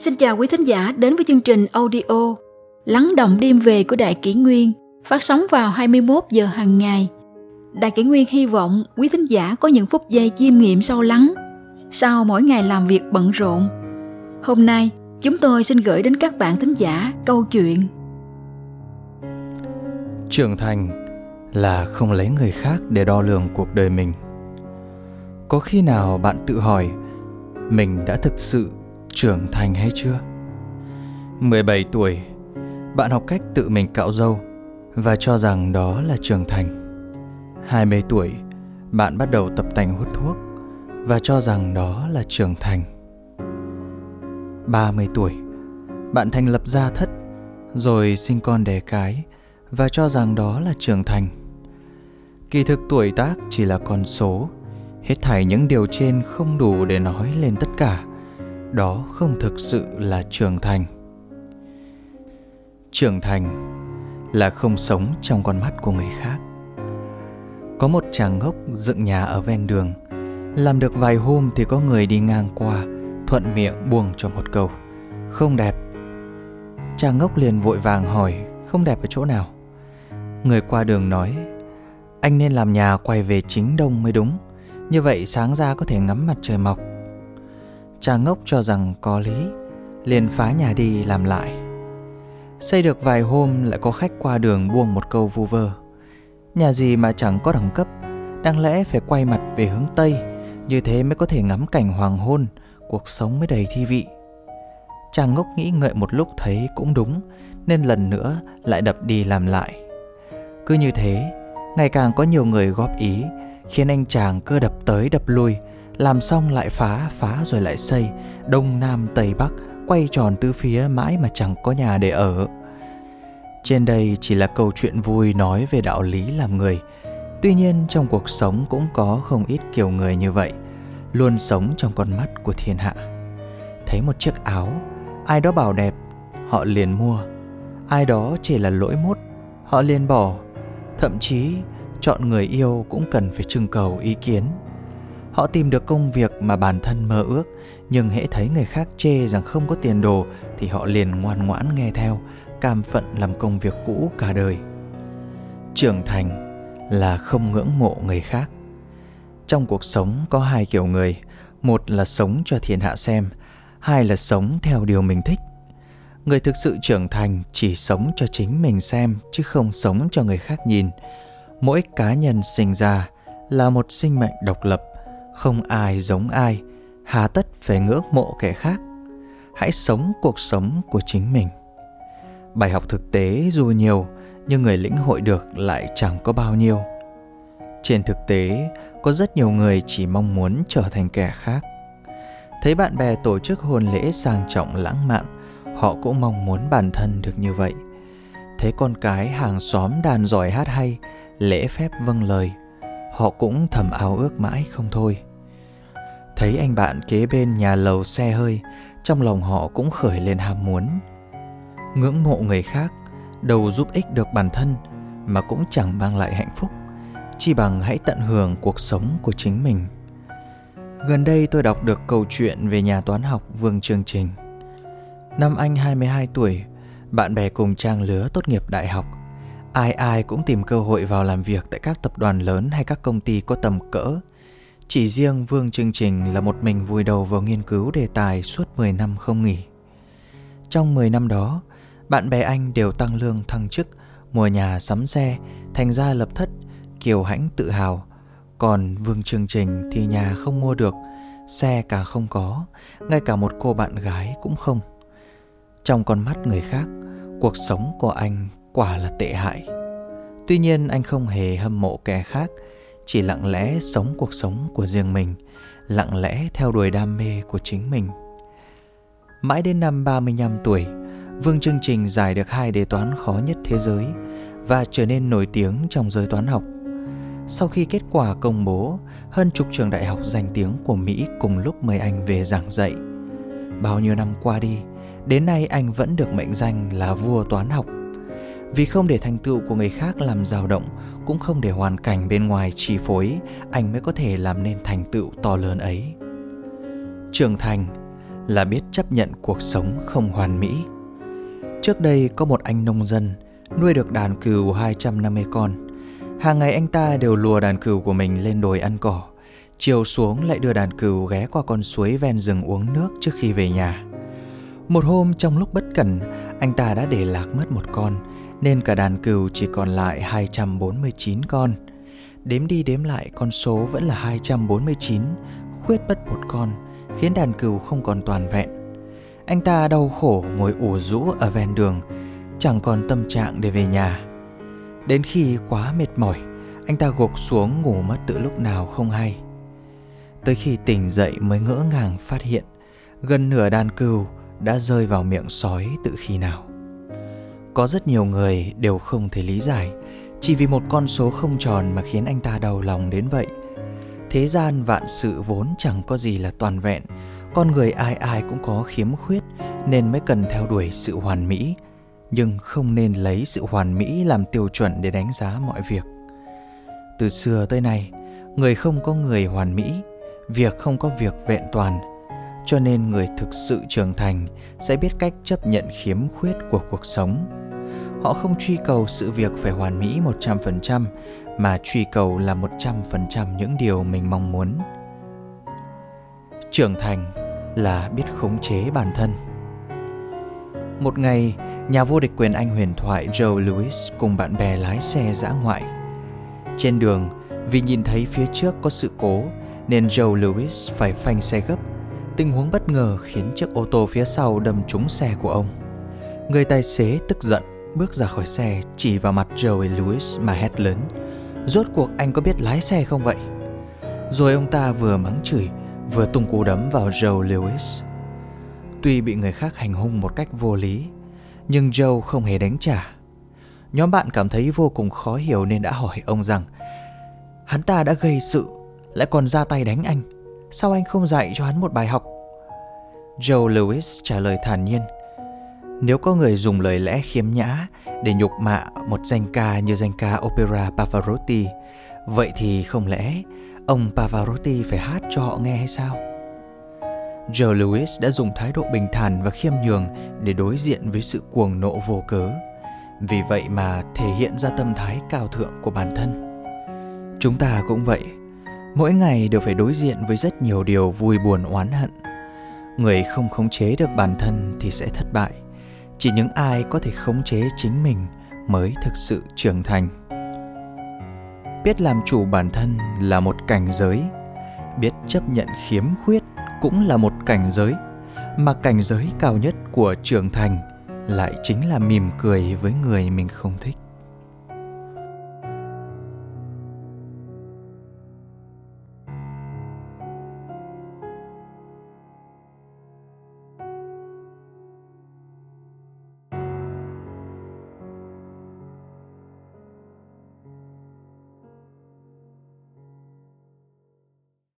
Xin chào quý thính giả đến với chương trình audio Lắng động đêm về của Đại Kỷ Nguyên phát sóng vào 21 giờ hàng ngày. Đại Kỷ Nguyên hy vọng quý thính giả có những phút giây chiêm nghiệm sâu lắng sau mỗi ngày làm việc bận rộn. Hôm nay, chúng tôi xin gửi đến các bạn thính giả câu chuyện Trưởng thành là không lấy người khác để đo lường cuộc đời mình. Có khi nào bạn tự hỏi mình đã thực sự trưởng thành hay chưa? 17 tuổi, bạn học cách tự mình cạo râu và cho rằng đó là trưởng thành. 20 tuổi, bạn bắt đầu tập tành hút thuốc và cho rằng đó là trưởng thành. 30 tuổi, bạn thành lập gia thất rồi sinh con đẻ cái và cho rằng đó là trưởng thành. Kỳ thực tuổi tác chỉ là con số, hết thảy những điều trên không đủ để nói lên tất cả. Đó không thực sự là trưởng thành. Trưởng thành là không sống trong con mắt của người khác. Có một chàng ngốc dựng nhà ở ven đường, làm được vài hôm thì có người đi ngang qua, thuận miệng buông cho một câu, không đẹp. Chàng ngốc liền vội vàng hỏi, không đẹp ở chỗ nào? Người qua đường nói, anh nên làm nhà quay về chính đông mới đúng, như vậy sáng ra có thể ngắm mặt trời mọc. Cha ngốc cho rằng có lý, liền phá nhà đi làm lại. Xây được vài hôm lại có khách qua đường buông một câu vu vơ. Nhà gì mà chẳng có đẳng cấp, đáng lẽ phải quay mặt về hướng Tây, như thế mới có thể ngắm cảnh hoàng hôn, cuộc sống mới đầy thi vị. Cha ngốc nghĩ ngợi một lúc thấy cũng đúng, nên lần nữa lại đập đi làm lại. Cứ như thế, ngày càng có nhiều người góp ý, khiến anh chàng cơ đập tới đập lui, làm xong lại phá, phá rồi lại xây, đông nam tây bắc, quay tròn tứ phía mãi mà chẳng có nhà để ở. Trên đây chỉ là câu chuyện vui nói về đạo lý làm người. Tuy nhiên trong cuộc sống cũng có không ít kiểu người như vậy, luôn sống trong con mắt của thiên hạ. Thấy một chiếc áo, ai đó bảo đẹp, họ liền mua. Ai đó chỉ là lỗi mốt, họ liền bỏ. Thậm chí chọn người yêu cũng cần phải trưng cầu ý kiến Họ tìm được công việc mà bản thân mơ ước, nhưng hễ thấy người khác chê rằng không có tiền đồ thì họ liền ngoan ngoãn nghe theo, cam phận làm công việc cũ cả đời. Trưởng thành là không ngưỡng mộ người khác. Trong cuộc sống có hai kiểu người, một là sống cho thiên hạ xem, hai là sống theo điều mình thích. Người thực sự trưởng thành chỉ sống cho chính mình xem chứ không sống cho người khác nhìn. Mỗi cá nhân sinh ra là một sinh mệnh độc lập không ai giống ai, hà tất phải ngưỡng mộ kẻ khác. Hãy sống cuộc sống của chính mình. Bài học thực tế dù nhiều, nhưng người lĩnh hội được lại chẳng có bao nhiêu. Trên thực tế, có rất nhiều người chỉ mong muốn trở thành kẻ khác. Thấy bạn bè tổ chức hôn lễ sang trọng lãng mạn, họ cũng mong muốn bản thân được như vậy. Thấy con cái hàng xóm đàn giỏi hát hay, lễ phép vâng lời, họ cũng thầm ao ước mãi không thôi thấy anh bạn kế bên nhà lầu xe hơi, trong lòng họ cũng khởi lên ham muốn. Ngưỡng mộ người khác đầu giúp ích được bản thân, mà cũng chẳng mang lại hạnh phúc chỉ bằng hãy tận hưởng cuộc sống của chính mình. Gần đây tôi đọc được câu chuyện về nhà toán học Vương Chương Trình. Năm anh 22 tuổi, bạn bè cùng trang lứa tốt nghiệp đại học. Ai ai cũng tìm cơ hội vào làm việc tại các tập đoàn lớn hay các công ty có tầm cỡ chỉ riêng Vương Chương Trình là một mình vùi đầu vào nghiên cứu đề tài suốt 10 năm không nghỉ. Trong 10 năm đó, bạn bè anh đều tăng lương thăng chức, mua nhà sắm xe, thành ra lập thất, kiều hãnh tự hào. Còn Vương Chương Trình thì nhà không mua được, xe cả không có, ngay cả một cô bạn gái cũng không. Trong con mắt người khác, cuộc sống của anh quả là tệ hại. Tuy nhiên anh không hề hâm mộ kẻ khác, chỉ lặng lẽ sống cuộc sống của riêng mình, lặng lẽ theo đuổi đam mê của chính mình. Mãi đến năm 35 tuổi, Vương Chương Trình giải được hai đề toán khó nhất thế giới và trở nên nổi tiếng trong giới toán học. Sau khi kết quả công bố, hơn chục trường đại học danh tiếng của Mỹ cùng lúc mời anh về giảng dạy. Bao nhiêu năm qua đi, đến nay anh vẫn được mệnh danh là vua toán học vì không để thành tựu của người khác làm dao động, cũng không để hoàn cảnh bên ngoài chi phối, anh mới có thể làm nên thành tựu to lớn ấy. Trưởng thành là biết chấp nhận cuộc sống không hoàn mỹ. Trước đây có một anh nông dân nuôi được đàn cừu 250 con. Hàng ngày anh ta đều lùa đàn cừu của mình lên đồi ăn cỏ, chiều xuống lại đưa đàn cừu ghé qua con suối ven rừng uống nước trước khi về nhà. Một hôm trong lúc bất cẩn, anh ta đã để lạc mất một con, nên cả đàn cừu chỉ còn lại 249 con. Đếm đi đếm lại con số vẫn là 249, khuyết mất một con, khiến đàn cừu không còn toàn vẹn. Anh ta đau khổ ngồi ủ rũ ở ven đường, chẳng còn tâm trạng để về nhà. Đến khi quá mệt mỏi, anh ta gục xuống ngủ mất từ lúc nào không hay. Tới khi tỉnh dậy mới ngỡ ngàng phát hiện gần nửa đàn cừu đã rơi vào miệng sói từ khi nào. Có rất nhiều người đều không thể lý giải chỉ vì một con số không tròn mà khiến anh ta đau lòng đến vậy. Thế gian vạn sự vốn chẳng có gì là toàn vẹn, con người ai ai cũng có khiếm khuyết nên mới cần theo đuổi sự hoàn mỹ, nhưng không nên lấy sự hoàn mỹ làm tiêu chuẩn để đánh giá mọi việc. Từ xưa tới nay, người không có người hoàn mỹ, việc không có việc vẹn toàn, cho nên người thực sự trưởng thành sẽ biết cách chấp nhận khiếm khuyết của cuộc sống Họ không truy cầu sự việc phải hoàn mỹ 100% mà truy cầu là 100% những điều mình mong muốn. Trưởng thành là biết khống chế bản thân. Một ngày, nhà vô địch quyền Anh huyền thoại Joe Lewis cùng bạn bè lái xe dã ngoại. Trên đường, vì nhìn thấy phía trước có sự cố nên Joe Lewis phải phanh xe gấp. Tình huống bất ngờ khiến chiếc ô tô phía sau đâm trúng xe của ông. Người tài xế tức giận bước ra khỏi xe chỉ vào mặt Joey Lewis mà hét lớn. Rốt cuộc anh có biết lái xe không vậy? Rồi ông ta vừa mắng chửi, vừa tung cú đấm vào Joe Lewis. Tuy bị người khác hành hung một cách vô lý, nhưng Joe không hề đánh trả. Nhóm bạn cảm thấy vô cùng khó hiểu nên đã hỏi ông rằng Hắn ta đã gây sự, lại còn ra tay đánh anh. Sao anh không dạy cho hắn một bài học? Joe Lewis trả lời thản nhiên – nếu có người dùng lời lẽ khiếm nhã để nhục mạ một danh ca như danh ca opera Pavarotti, vậy thì không lẽ ông Pavarotti phải hát cho họ nghe hay sao? Joe Lewis đã dùng thái độ bình thản và khiêm nhường để đối diện với sự cuồng nộ vô cớ. Vì vậy mà thể hiện ra tâm thái cao thượng của bản thân. Chúng ta cũng vậy, mỗi ngày đều phải đối diện với rất nhiều điều vui, buồn, oán hận. Người không khống chế được bản thân thì sẽ thất bại. Chỉ những ai có thể khống chế chính mình mới thực sự trưởng thành. Biết làm chủ bản thân là một cảnh giới. Biết chấp nhận khiếm khuyết cũng là một cảnh giới. Mà cảnh giới cao nhất của trưởng thành lại chính là mỉm cười với người mình không thích.